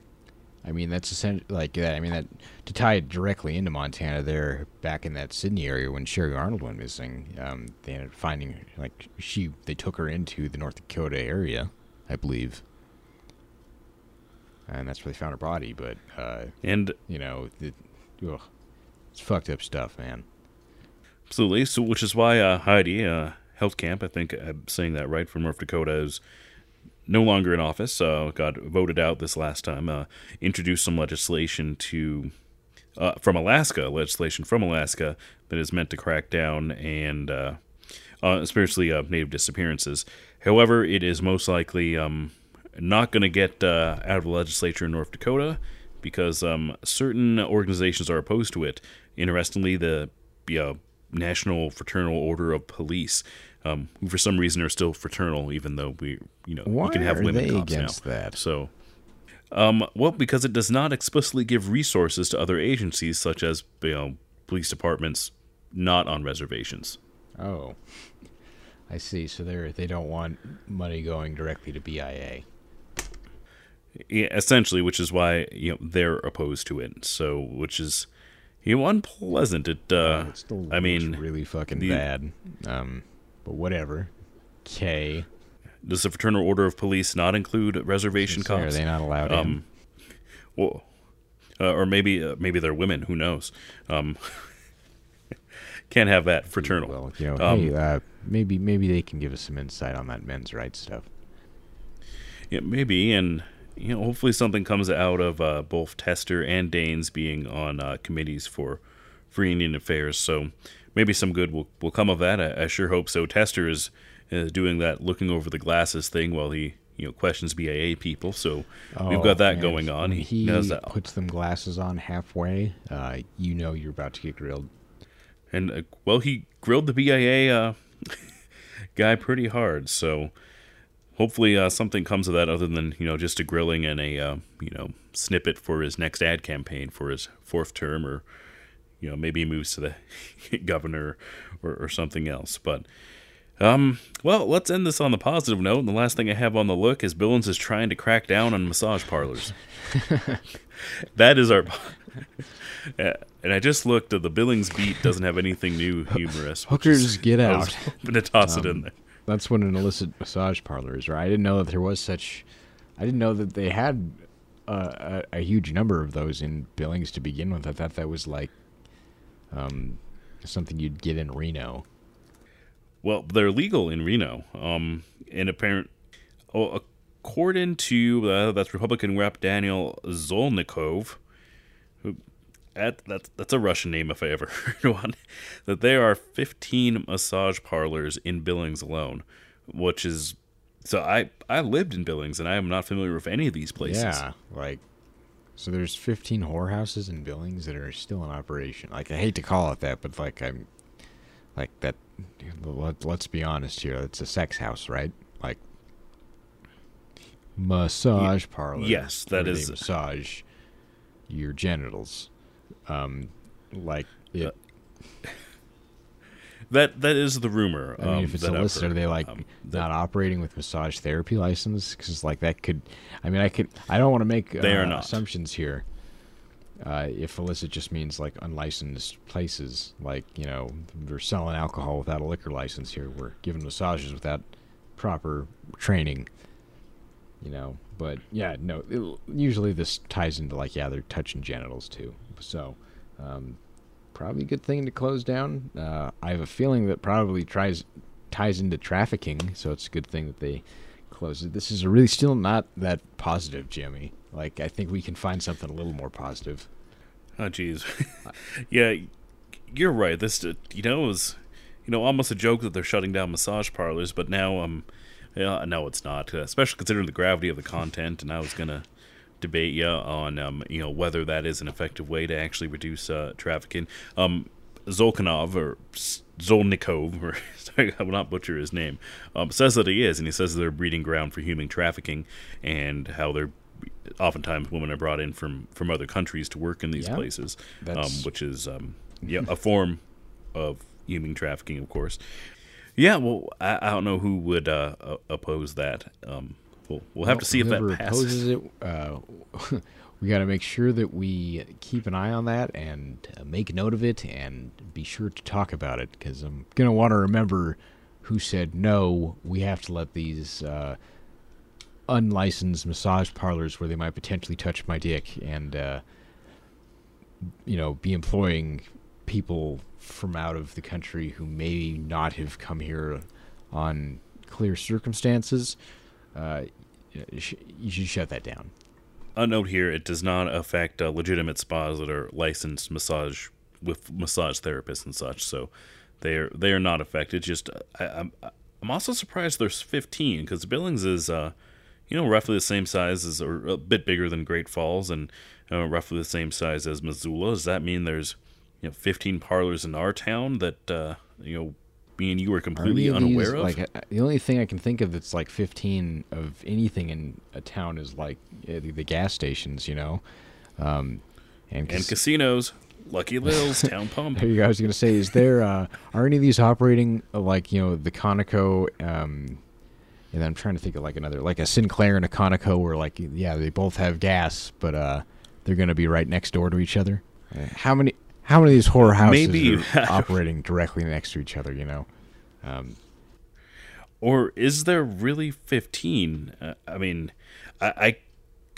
I mean, that's essentially like that. I mean, that to tie it directly into Montana, there back in that Sidney area when Sherry Arnold went missing, um, they ended up finding like she they took her into the North Dakota area, I believe, and that's where they found her body. But uh, And you know, the, ugh, it's fucked up stuff, man. Absolutely. So, which is why uh, Heidi uh, Heitkamp, I think I'm saying that right, from North Dakota, is no longer in office. Uh, got voted out this last time. Uh, introduced some legislation to uh, from Alaska, legislation from Alaska that is meant to crack down and uh, uh, especially uh, native disappearances. However, it is most likely um, not going to get uh, out of the legislature in North Dakota because um, certain organizations are opposed to it. Interestingly, the uh, National Fraternal Order of Police, um, who for some reason are still fraternal, even though we, you know, Why we can have women they cops against now. that? So, um, well, because it does not explicitly give resources to other agencies, such as you know, police departments not on reservations. Oh, I see. So they're they don't want money going directly to BIA. Yeah, essentially, which is why you know they're opposed to it. So, which is you unpleasant. It, uh, It still I mean, really fucking the- bad. Um, but whatever. K. does the Fraternal Order of Police not include reservation Are cops? they not allowed in? Um, well, uh, or maybe uh, maybe they're women. Who knows? Um, can't have that fraternal. Well, you know, Um, hey, uh, maybe maybe they can give us some insight on that men's rights stuff. Yeah, maybe, and you know, hopefully something comes out of uh, both Tester and Daines being on uh, committees for free Indian affairs. So maybe some good will will come of that. I, I sure hope so. Tester is uh, doing that, looking over the glasses thing while he you know questions BIA people. So we've got that Oh, going on. He, he knows that, puts them glasses on halfway, uh, you know you're about to get grilled. and uh, well, he grilled the BIA uh, guy pretty hard. So hopefully uh, something comes of that, other than you know just a grilling and a uh, you know snippet for his next ad campaign for his fourth term, or you know maybe he moves to the governor or, or something else. But um, well, let's end this on the positive note. And the last thing I have on the look is Billings is trying to crack down on massage parlors. that is our. And I just looked. The Billings beat doesn't have anything new humorous. Hookers is- get I was out. hoping to toss it in there. That's what an illicit massage parlor is, right? I didn't know that there was such. I didn't know that they had a, a huge number of those in Billings to begin with. I thought that was like um, something you'd get in Reno. Well, they're legal in Reno. Um, and apparent, oh, according to uh, that's Republican Rep Daniel Zolnikov, that, that's that's a Russian name if I ever heard one. That there are 15 massage parlors in Billings alone, which is So I I lived in Billings, and I am not familiar with any of these places. Yeah, like so. There's 15 whorehouses in Billings that are still in operation. Like I hate to call it that, but like I'm like that. Let, let's be honest here. It's a sex house, right? Like massage parlor. yes, that is- massage your genitals. Um, like it, That that is the rumor. I mean, um, if it's that I've are heard. they like Um, that- not operating with massage therapy license? Because like that could, I mean, I could, I don't want to make They are uh, not. assumptions here. Uh, if illicit just means like unlicensed places, like you know, we're selling alcohol without a liquor license here. We're giving massages without proper training. You know, but yeah, no. It, usually this ties into like yeah, they're touching genitals too. So, um, probably a good thing to close down. Uh, I have a feeling that probably tries ties into trafficking, so it's a good thing that they closed it. This is really still not that positive, Jimmy. Like I think we can find something a little more positive. Oh, jeez. yeah, you're right. This, uh, you know, is you know almost a joke that they're shutting down massage parlors, but now um, yeah, no, it's not. Especially considering the gravity of the content, and I was gonna debate you on um, you know, whether that is an effective way to actually reduce uh, trafficking. Um, Zolkanov or Zolnikov, or sorry, I will not butcher his name, um, says that he is, and he says they're breeding ground for human trafficking, and how they're oftentimes women are brought in from from other countries to work in these Yeah. places, um, which is um, yeah a form of human trafficking, of course. Yeah, well, I, I don't know who would uh, oppose that. Um, we'll we'll have to see if that passes. it, uh, we got to make sure that we keep an eye on that and uh, make note of it and be sure to talk about it because I'm gonna want to remember who said no. We have to let these uh, unlicensed massage parlors where they might potentially touch my dick and uh, you know be employing people from out of the country who may not have come here on clear circumstances. Uh, you should shut that down. A note here: it does not affect uh, legitimate spas that are licensed massage with massage therapists and such. So they are they are not affected. Just I, I'm I'm also surprised there's 15 because Billings is uh you know roughly the same size as or a bit bigger than Great Falls and uh, roughly the same size as Missoula. Does that mean there's you know 15 parlors in our town that uh, you know and you were Are completely any unaware these, of? Like uh, the only thing I can think of that's like 15 of anything in a town is like uh, the, the gas stations, you know. Um, and, and casinos, Lucky Lil's, Town Pump. there you go. I was gonna say, is there uh, are any of these operating uh, like you know the Conoco? Um, and I'm trying to think of like another like a Sinclair and a Conoco, where like yeah they both have gas, but uh, they're gonna be right next door to each other. How many? How many of these horror houses Maybe are operating directly next to each other? You know. Um, or is there really 15 uh, i mean I, I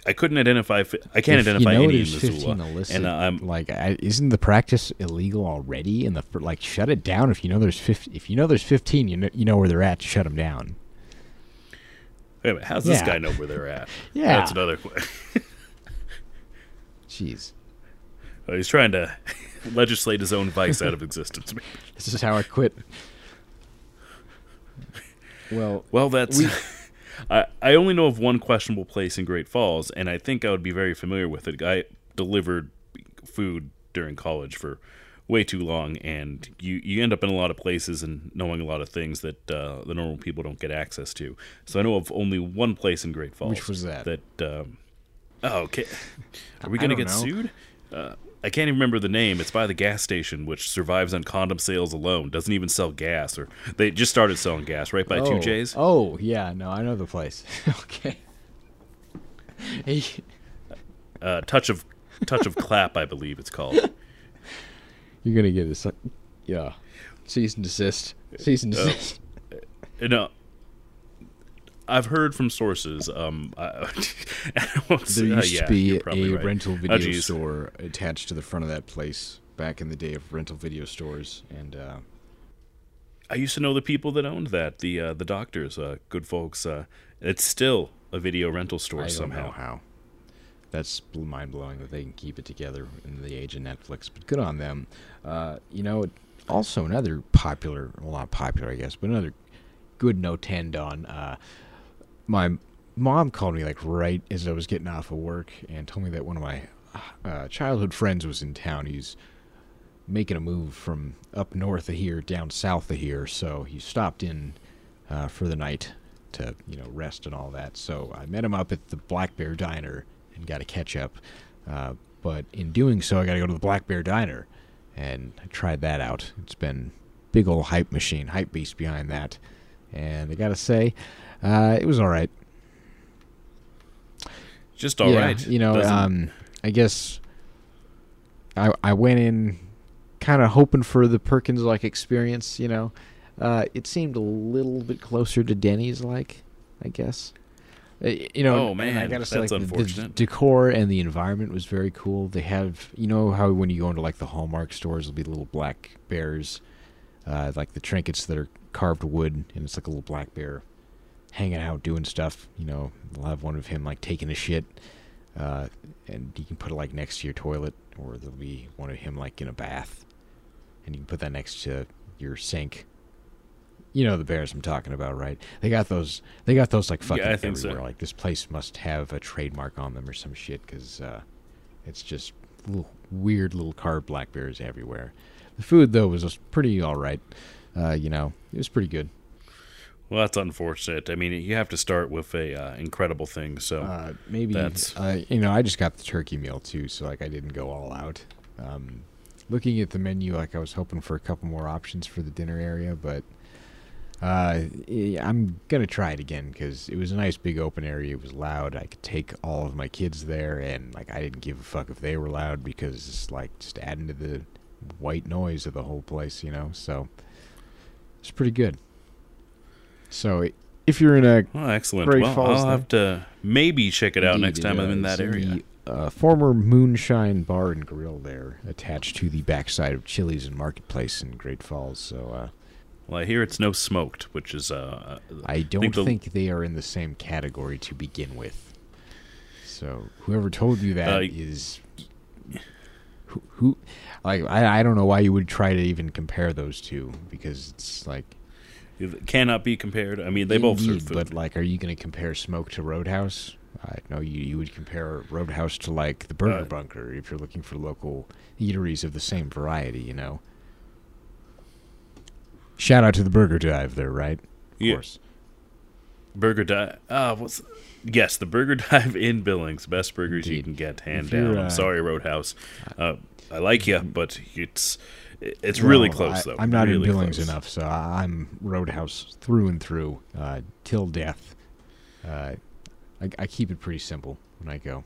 i couldn't identify i can't if identify you know any in there's 15 missoula illicit, and i'm like, I, isn't the practice illegal already? In the like, shut it down if you know there's 50, If you know there's 15, you know you know where they're at. Shut them down. wait a minute how's this Yeah. guy know where they're at Yeah. that's another question Jeez, he's trying to legislate his own vice out of existence this is how I quit. Well, well that's I, I only know of one questionable place in great falls and i think i would be very familiar with it i delivered food during college for way too long and you, you end up in a lot of places and knowing a lot of things that uh, the normal people don't get access to so i know of only one place in great falls Which was that? that um, oh okay are we gonna get know. sued uh, i can't even remember the name it's by the gas station which survives on condom sales alone doesn't even sell gas or they just started selling gas right by oh, two j's Oh, yeah, no, I know the place. okay. Hey, uh, touch of touch of clap i believe it's called you're gonna get a yeah, cease and desist. Cease and Oh. desist. You know, I've heard from sources. Um, I, I There uh, used yeah, to be a right. rental Oh, video geez. store attached to the front of that place back in the day of rental video stores, and uh, I used to know the people that owned that. The uh, the doctors, uh, good folks. Uh, it's still a video rental store somehow. how. That's mind blowing that they can keep it together in the age of Netflix, but good on them. Uh, you know, also another popular, well, not popular, I guess, but another good no tend on. Uh, my mom called me like right as I was getting off of work and told me that one of my uh, childhood friends was in town. He's making a move from up north of here down south of here, so he stopped in uh, for the night to you know rest and all that. So I met him up at the Black Bear Diner and got a catch up. Uh, but in doing so, I got to go to the Black Bear Diner, and I tried that out. It's been big old hype machine, hype beast behind that, and I got to say, uh, it was all right. Just all yeah, right. You know, um, I guess I I went in kind of hoping for the Perkins like experience. You know, uh, it seemed a little bit closer to Denny's like, I guess. Uh, you know, Oh, man, I gotta say, that's like, the- the decor and the environment was very cool. They have, you know, how when you go into like the Hallmark stores, there'll be little black bears, uh, like the trinkets that are carved wood, and it's like a little black bear hanging out doing stuff. You know, they'll have one of him like taking a shit, uh, and you can put it like next to your toilet, or there'll be one of him like in a bath, and you can put that next to your sink. You know the bears I'm talking about, right? They got those. They got those like fucking I think so. everywhere. Like this place must have a trademark on them or some shit because uh, it's just little weird little carved black bears everywhere. The food though was pretty all right. Uh, you know, it was pretty good. Well, that's unfortunate. I mean, you have to start with a uh, incredible thing. So Uh, maybe That's- uh, you know I just got the turkey meal too, so like I didn't go all out. Um, looking at the menu, like I was hoping for a couple more options for the dinner area, but uh, I'm gonna try it again because it was a nice big open area. It was loud. I could take all of my kids there, and like I didn't give a fuck if they were loud because it's like just adding to the white noise of the whole place, you know. So it's pretty good. So if you're in a well, excellent. Great well, Falls I'll have to maybe check it out next time I'm in that area. The, uh, former Moonshine Bar and Grill there, attached to the backside of Chili's and Marketplace in Great Falls. So uh, Well, I hear it's no smoked, which is uh, I don't think think, they are in the same category to begin with. So whoever told you that Uh, is who, who like I, I don't know why you would try to even compare those two because it's like it cannot be compared. I mean, they both serve food. but like, are you going to compare Smoke to Roadhouse? I know you you would compare Roadhouse to like the Burger Uh, Bunker if you're looking for local eateries of the same variety. You know. Shout out to the Burger Dive there, right? Of Yeah. course. Burger Dive. Ah, what's yes, the Burger Dive in Billings, best burgers you can get, hand down. I'm uh, sorry, Roadhouse. Uh, I like you, but it's it's really close I, though. I'm not really in Billings close. enough, so I- I'm Roadhouse through and through, uh, till death. Uh, I, I keep it pretty simple when I go.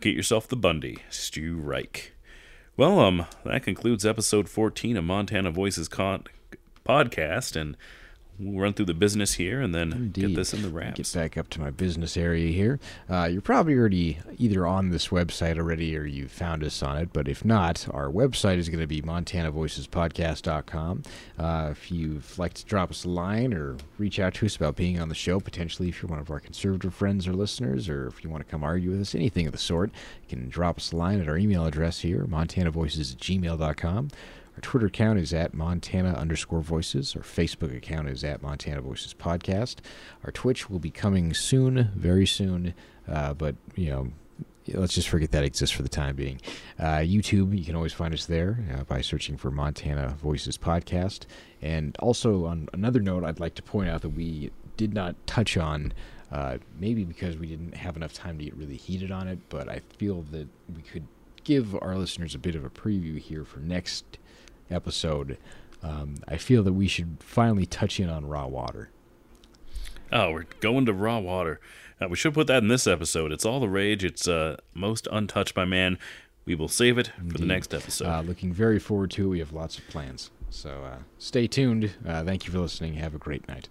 Get yourself the Bundy, Stu Reich. Well, um, that concludes episode 14 of Montana Voices con- podcast, and we'll run through the business here and then Indeed. get this in the Get back up to my business area here. Uh, you're probably already either on this website already or you found us on it, but if not, our website is going to be montanavoicespodcast.com. Uh, if you'd like to drop us a line or reach out to us about being on the show, potentially if you're one of our conservative friends or listeners, or if you want to come argue with us, anything of the sort, you can drop us a line at our email address here, montanavoices at gmail.com. Our Twitter account is at Montana underscore voices. Our Facebook account is at Montana Voices Podcast. Our Twitch will be coming soon, very soon. Uh, but, you know, let's just forget that exists for the time being. Uh, YouTube, you can always find us there uh, by searching for Montana Voices Podcast. And also, on another note, I'd like to point out that we did not touch on, uh, maybe because we didn't have enough time to get really heated on it, but I feel that we could give our listeners a bit of a preview here for next episode. Um, I feel that we should finally touch in on raw water. Oh, we're going to raw water. Uh, we should put that in this episode. It's all the rage. It's uh, most untouched by man. We will save it for the next episode. Uh, looking very forward to it. We have lots of plans. So uh, stay tuned. Uh, thank you for listening. Have a great night.